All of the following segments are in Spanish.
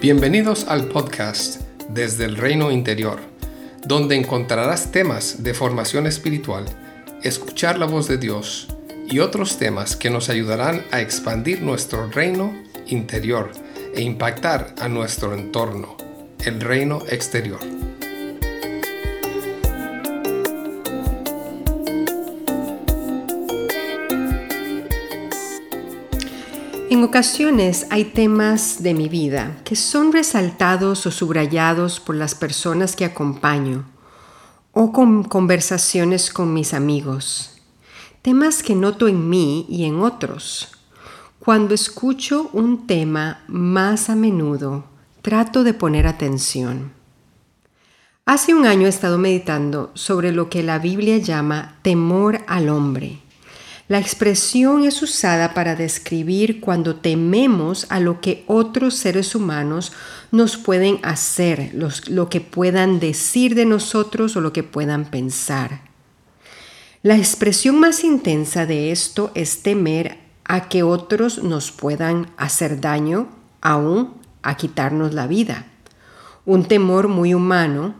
Bienvenidos al podcast Desde el Reino Interior, donde encontrarás temas de formación espiritual, escuchar la voz de Dios y otros temas que nos ayudarán a expandir nuestro reino interior e impactar a nuestro entorno, el reino exterior. En ocasiones hay temas de mi vida que son resaltados o subrayados por las personas que acompaño o con conversaciones con mis amigos. Temas que noto en mí y en otros. Cuando escucho un tema más a menudo, trato de poner atención. Hace un año he estado meditando sobre lo que la Biblia llama temor al hombre la expresión es usada para describir cuando tememos a lo que otros seres humanos nos pueden hacer, lo que puedan decir de nosotros o lo que puedan pensar. La expresión más intensa de esto es temer a que otros nos puedan hacer daño, aún a quitarnos la vida. Un temor muy humano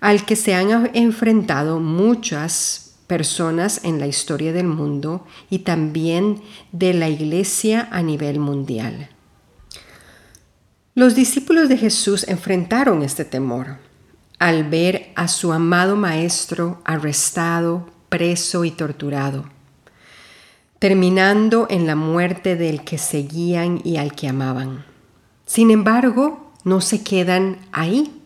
al que se han enfrentado muchas personas en la historia del mundo y también de la iglesia a nivel mundial. Los discípulos de Jesús enfrentaron este temor al ver a su amado Maestro arrestado, preso y torturado, terminando en la muerte del que seguían y al que amaban. Sin embargo, no se quedan ahí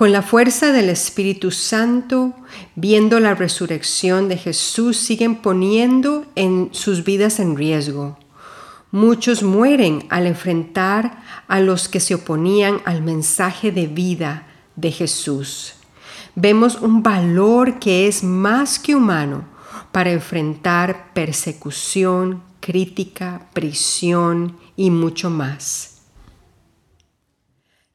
con la fuerza del Espíritu Santo, viendo la resurrección de Jesús, siguen poniendo en sus vidas en riesgo. Muchos mueren al enfrentar a los que se oponían al mensaje de vida de Jesús. Vemos un valor que es más que humano para enfrentar persecución, crítica, prisión y mucho más.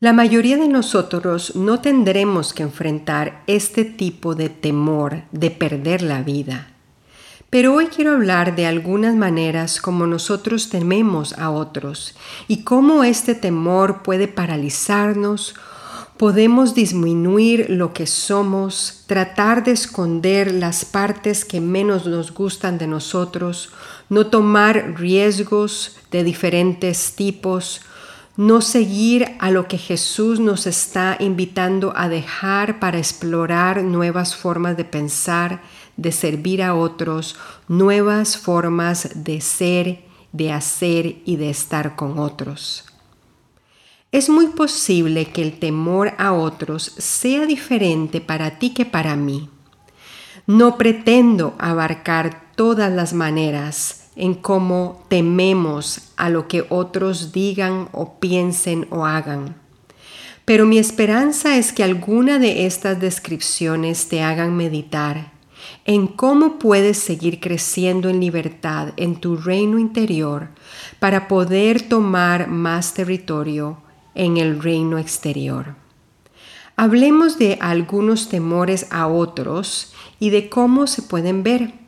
La mayoría de nosotros no tendremos que enfrentar este tipo de temor de perder la vida. Pero hoy quiero hablar de algunas maneras como nosotros tememos a otros y cómo este temor puede paralizarnos, podemos disminuir lo que somos, tratar de esconder las partes que menos nos gustan de nosotros, no tomar riesgos de diferentes tipos, no seguir a lo que Jesús nos está invitando a dejar para explorar nuevas formas de pensar, de servir a otros, nuevas formas de ser, de hacer y de estar con otros. Es muy posible que el temor a otros sea diferente para ti que para mí. No pretendo abarcar todas las maneras en cómo tememos a lo que otros digan o piensen o hagan. Pero mi esperanza es que alguna de estas descripciones te hagan meditar en cómo puedes seguir creciendo en libertad en tu reino interior para poder tomar más territorio en el reino exterior. Hablemos de algunos temores a otros y de cómo se pueden ver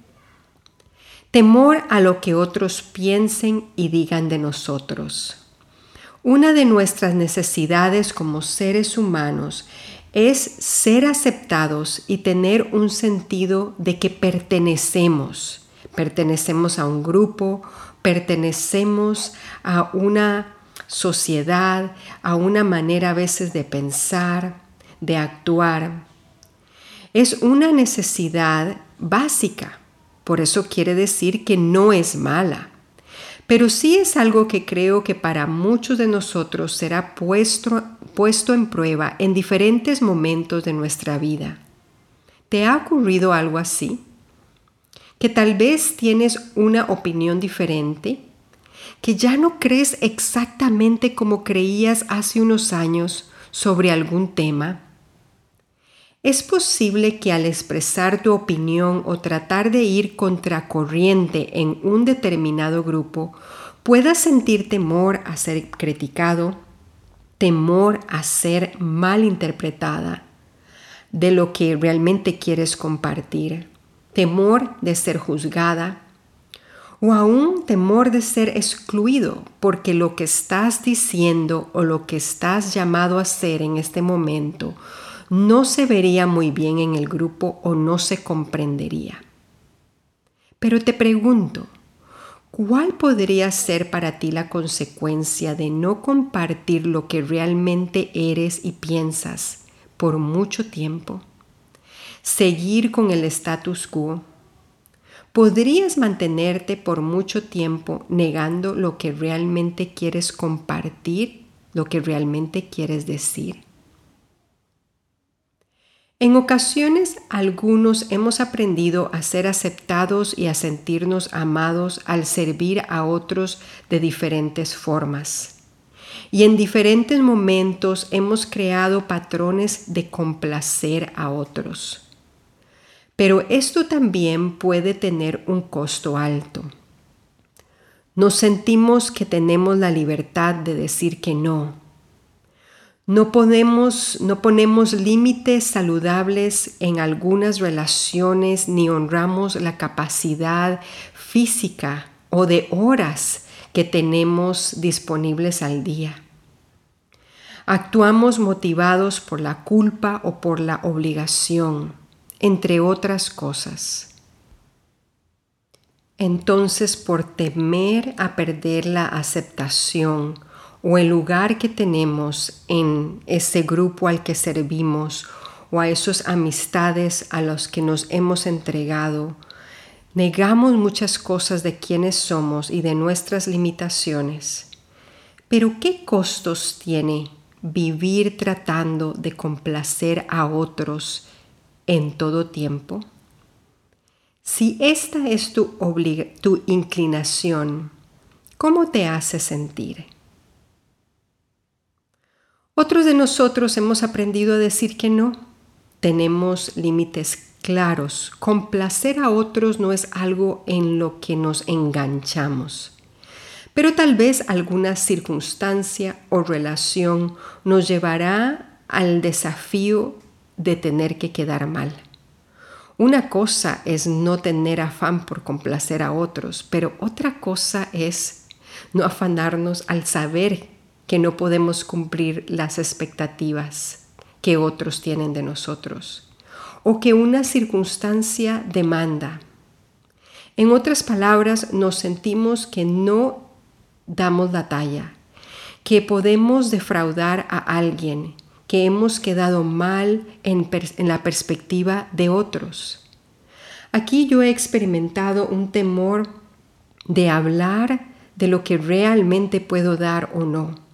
temor a lo que otros piensen y digan de nosotros. Una de nuestras necesidades como seres humanos es ser aceptados y tener un sentido de que pertenecemos. Pertenecemos a un grupo, pertenecemos a una sociedad, a una manera a veces de pensar, de actuar. Es una necesidad básica por eso quiere decir que no es mala. Pero sí es algo que creo que para muchos de nosotros será puesto, puesto en prueba en diferentes momentos de nuestra vida. ¿Te ha ocurrido algo así? Que tal vez tienes una opinión diferente, que ya no crees exactamente como creías hace unos años sobre algún tema es posible que al expresar tu opinión o tratar de ir contracorriente en un determinado grupo, puedas sentir temor a ser criticado, temor a ser mal interpretada de lo que realmente quieres compartir, temor de ser juzgada, o aún temor de ser excluido porque lo que estás diciendo o lo que estás llamado a hacer en este momento no se vería muy bien en el grupo o no se comprendería. Pero te pregunto, ¿cuál podría ser para ti la consecuencia de no compartir lo que realmente eres y piensas por mucho tiempo? Seguir con el status quo podrías mantenerte por mucho tiempo negando lo que realmente quieres compartir, lo que realmente quieres decir. En ocasiones algunos hemos aprendido a ser aceptados y a sentirnos amados al servir a otros de diferentes formas. Y en diferentes momentos hemos creado patrones de complacer a otros. Pero esto también puede tener un costo alto. Nos sentimos que tenemos la libertad de decir que no. No, podemos, no ponemos límites saludables en algunas relaciones ni honramos la capacidad física o de horas que tenemos disponibles al día. Actuamos motivados por la culpa o por la obligación entre otras cosas. Entonces, por temer a perder la aceptación o el lugar que tenemos en ese grupo al que servimos o a esas amistades a los que nos hemos entregado, negamos muchas cosas de quienes somos y de nuestras limitaciones. Pero ¿qué costos tiene vivir tratando de complacer a otros en todo tiempo? Si esta es tu, tu inclinación, ¿cómo te hace sentir? Otros de nosotros hemos aprendido a decir que no. Tenemos límites claros. Complacer a otros no es algo en lo que nos enganchamos. Pero tal vez alguna circunstancia o relación nos llevará al desafío de tener que quedar mal. Una cosa es no tener afán por complacer a otros, pero otra cosa es no afanarnos al saber que no podemos cumplir las expectativas que otros tienen de nosotros o que una circunstancia demanda. En otras palabras, nos sentimos que no damos la talla, que podemos defraudar a alguien que hemos quedado mal en, la perspectiva de otros. Aquí yo he experimentado un temor de hablar de lo que realmente puedo dar o no.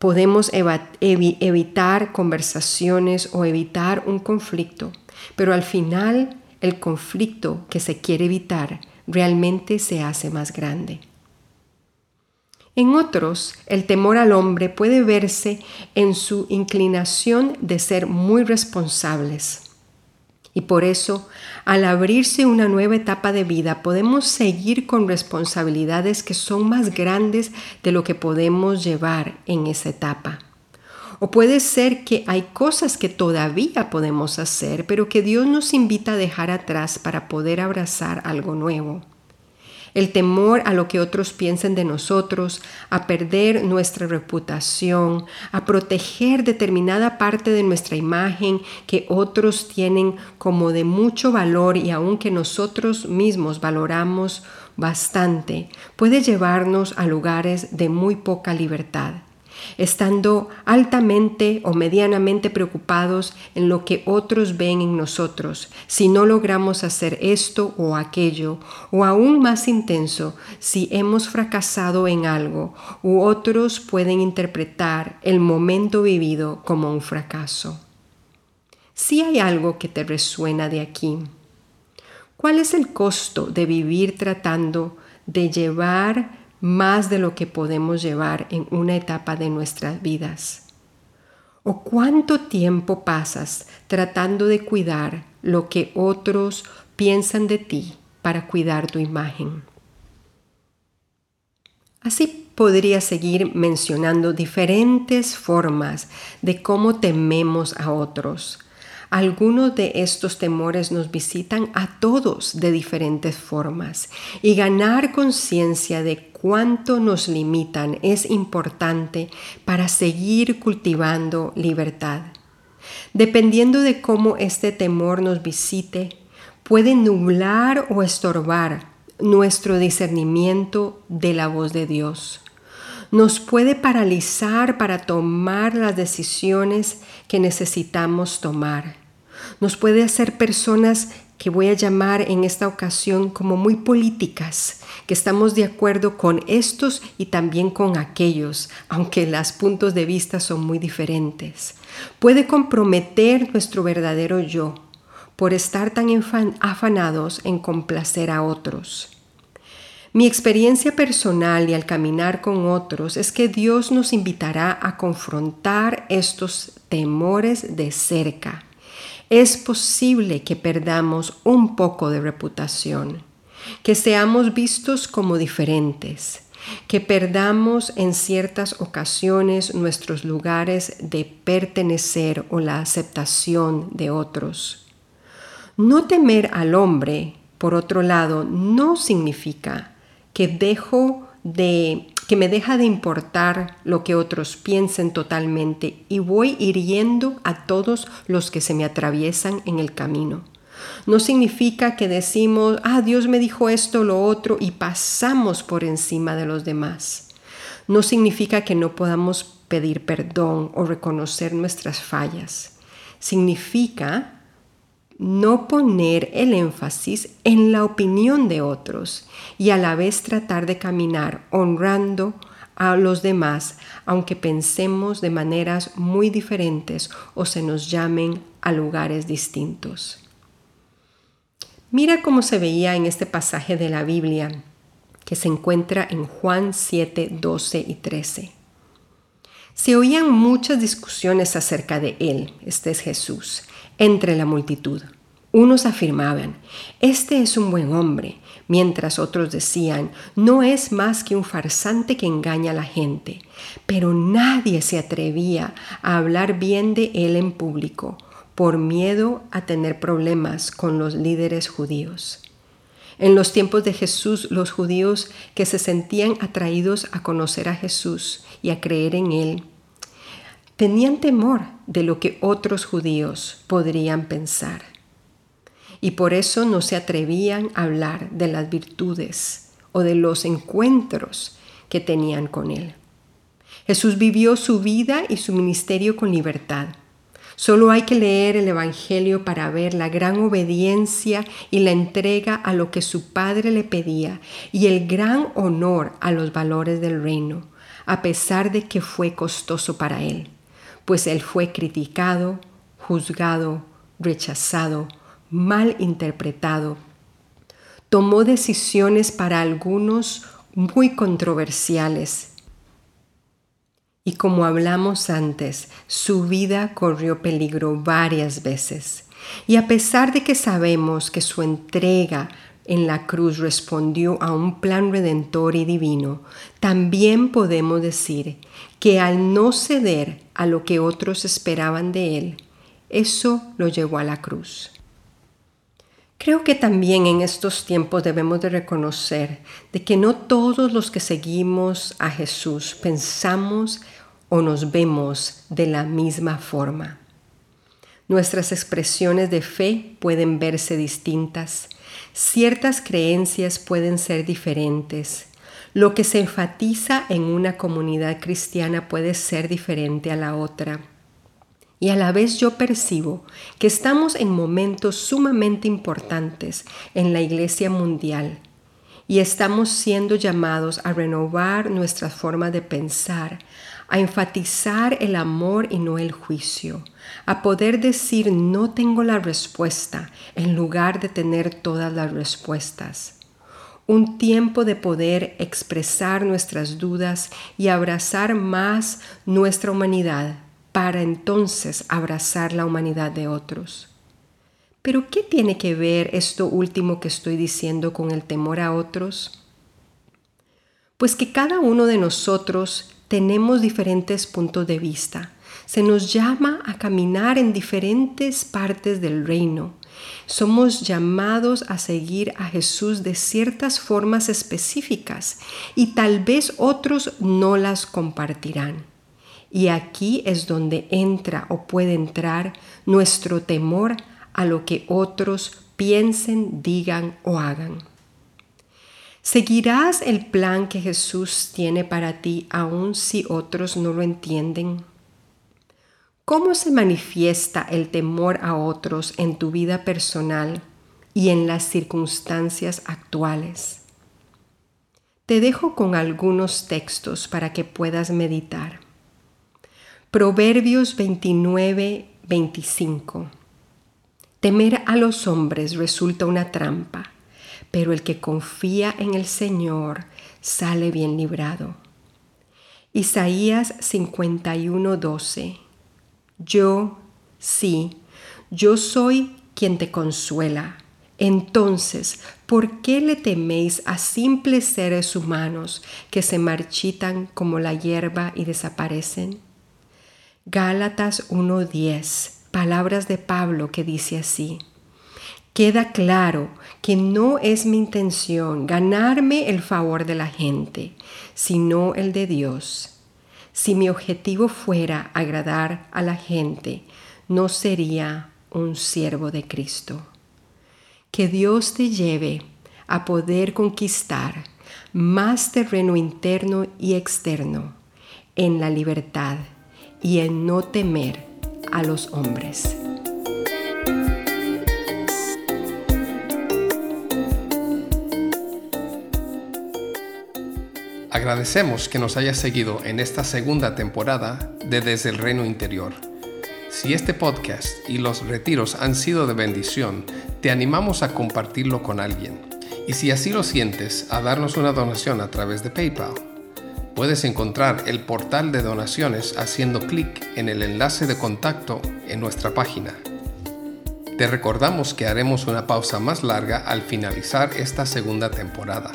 Podemos evitar conversaciones o evitar un conflicto, pero al final el conflicto que se quiere evitar realmente se hace más grande. En otros, el temor al hombre puede verse en su inclinación de ser muy responsables. Y por eso, al abrirse una nueva etapa de vida, podemos seguir con responsabilidades que son más grandes de lo que podemos llevar en esa etapa. O puede ser que hay cosas que todavía podemos hacer, pero que Dios nos invita a dejar atrás para poder abrazar algo nuevo el temor a lo que otros piensen de nosotros, a perder nuestra reputación, a proteger determinada parte de nuestra imagen que otros tienen como de mucho valor y aunque nosotros mismos valoramos bastante, puede llevarnos a lugares de muy poca libertad estando altamente o medianamente preocupados en lo que otros ven en nosotros, si no logramos hacer esto o aquello, o aún más intenso, si hemos fracasado en algo, u otros pueden interpretar el momento vivido como un fracaso. Si hay algo que te resuena de aquí, ¿cuál es el costo de vivir tratando de llevar más de lo que podemos llevar en una etapa de nuestras vidas? ¿O cuánto tiempo pasas tratando de cuidar lo que otros piensan de ti para cuidar tu imagen? Así podría seguir mencionando diferentes formas de cómo tememos a otros, Algunos de estos temores nos visitan a todos de diferentes formas y ganar conciencia de cuánto nos limitan es importante para seguir cultivando libertad. Dependiendo de cómo este temor nos visite, puede nublar o estorbar nuestro discernimiento de la voz de Dios. Nos puede paralizar para tomar las decisiones que necesitamos tomar nos puede hacer personas que voy a llamar en esta ocasión como muy políticas, que estamos de acuerdo con estos y también con aquellos, aunque los puntos de vista son muy diferentes. Puede comprometer nuestro verdadero yo por estar tan afanados en complacer a otros. Mi experiencia personal y al caminar con otros es que Dios nos invitará a confrontar estos temores de cerca es posible que perdamos un poco de reputación, que seamos vistos como diferentes, que perdamos en ciertas ocasiones nuestros lugares de pertenecer o la aceptación de otros. No temer al hombre, por otro lado, no significa que dejo de que me deja de importar lo que otros piensen totalmente y voy hiriendo a todos los que se me atraviesan en el camino. No significa que decimos, ah, Dios me dijo esto, lo otro, y pasamos por encima de los demás. No significa que no podamos pedir perdón o reconocer nuestras fallas. Significa no poner el énfasis en la opinión de otros y a la vez tratar de caminar honrando a los demás, aunque pensemos de maneras muy diferentes o se nos llamen a lugares distintos. Mira cómo se veía en este pasaje de la Biblia que se encuentra en Juan 7, 12 y 13. Se oían muchas discusiones acerca de él, este es Jesús, entre la multitud. Unos afirmaban, este es un buen hombre, mientras otros decían, no es más que un farsante que engaña a la gente. Pero nadie se atrevía a hablar bien de él en público, por miedo a tener problemas con los líderes judíos. En los tiempos de Jesús, los judíos que se sentían atraídos a conocer a Jesús y a creer en Él, tenían temor de lo que otros judíos podrían pensar. Y por eso no se atrevían a hablar de las virtudes o de los encuentros que tenían con Él. Jesús vivió su vida y su ministerio con libertad. Solo hay que leer el Evangelio para ver la gran obediencia y la entrega a lo que su Padre le pedía y el gran honor a los valores del reino, a pesar de que fue costoso para él pues él fue criticado, juzgado, rechazado, mal interpretado. Tomó decisiones para algunos muy controversiales. Y como hablamos antes, su vida corrió peligro varias veces. Y a pesar de que sabemos que su entrega en la cruz respondió a un plan redentor y divino, también podemos decir que al no ceder a lo que otros esperaban de él, eso lo llevó a la cruz. Creo que también en estos tiempos debemos de reconocer de que no todos los que seguimos a Jesús pensamos o nos vemos de la misma forma. Nuestras expresiones de fe pueden verse distintas Ciertas creencias pueden ser diferentes. Lo que se enfatiza en una comunidad cristiana puede ser diferente a la otra. Y a la vez yo percibo que estamos en momentos sumamente importantes en la Iglesia Mundial y estamos siendo llamados a renovar nuestra forma de pensar, a enfatizar el amor y no el juicio, a poder decir no tengo la respuesta en lugar de tener todas las respuestas. Un tiempo de poder expresar nuestras dudas y abrazar más nuestra humanidad para entonces abrazar la humanidad de otros. Pero ¿qué tiene que ver esto último que estoy diciendo con el temor a otros? Pues que cada uno de nosotros tenemos diferentes puntos de vista Se nos llama a caminar en diferentes partes del reino. Somos llamados a seguir a Jesús de ciertas formas específicas y tal vez otros no las compartirán. Y aquí es donde entra o puede entrar nuestro temor a lo que otros piensen, digan o hagan. ¿Seguirás el plan que Jesús tiene para ti aun si otros no lo entienden? ¿Cómo se manifiesta el temor a otros en tu vida personal y en las circunstancias actuales? Te dejo con algunos textos para que puedas meditar. Proverbios 29, 25. Temer a los hombres resulta una trampa, pero el que confía en el Señor sale bien librado. Isaías 51, 12. Yo, sí, yo soy quien te consuela. Entonces, ¿por qué le teméis a simples seres humanos que se marchitan como la hierba y desaparecen? Gálatas 1:10, palabras de Pablo que dice así. Queda claro que no es mi intención ganarme el favor de la gente, sino el de Dios si mi objetivo fuera agradar a la gente, no sería un siervo de Cristo. Que Dios te lleve a poder conquistar más terreno interno y externo en la libertad y en no temer a los hombres. Agradecemos que nos hayas seguido en esta segunda temporada de Desde el Reino Interior. Si este podcast y los retiros han sido de bendición, te animamos a compartirlo con alguien. Y si así lo sientes, a darnos una donación a través de PayPal. Puedes encontrar el portal de donaciones haciendo clic en el enlace de contacto en nuestra página. Te recordamos que haremos una pausa más larga al finalizar esta segunda temporada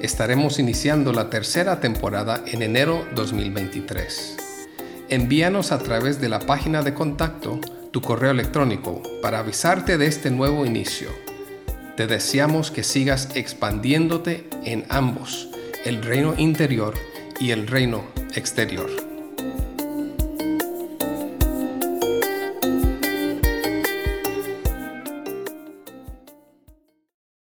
estaremos iniciando la tercera temporada en enero 2023. Envíanos a través de la página de contacto tu correo electrónico para avisarte de este nuevo inicio. Te deseamos que sigas expandiéndote en ambos, el reino interior y el reino exterior.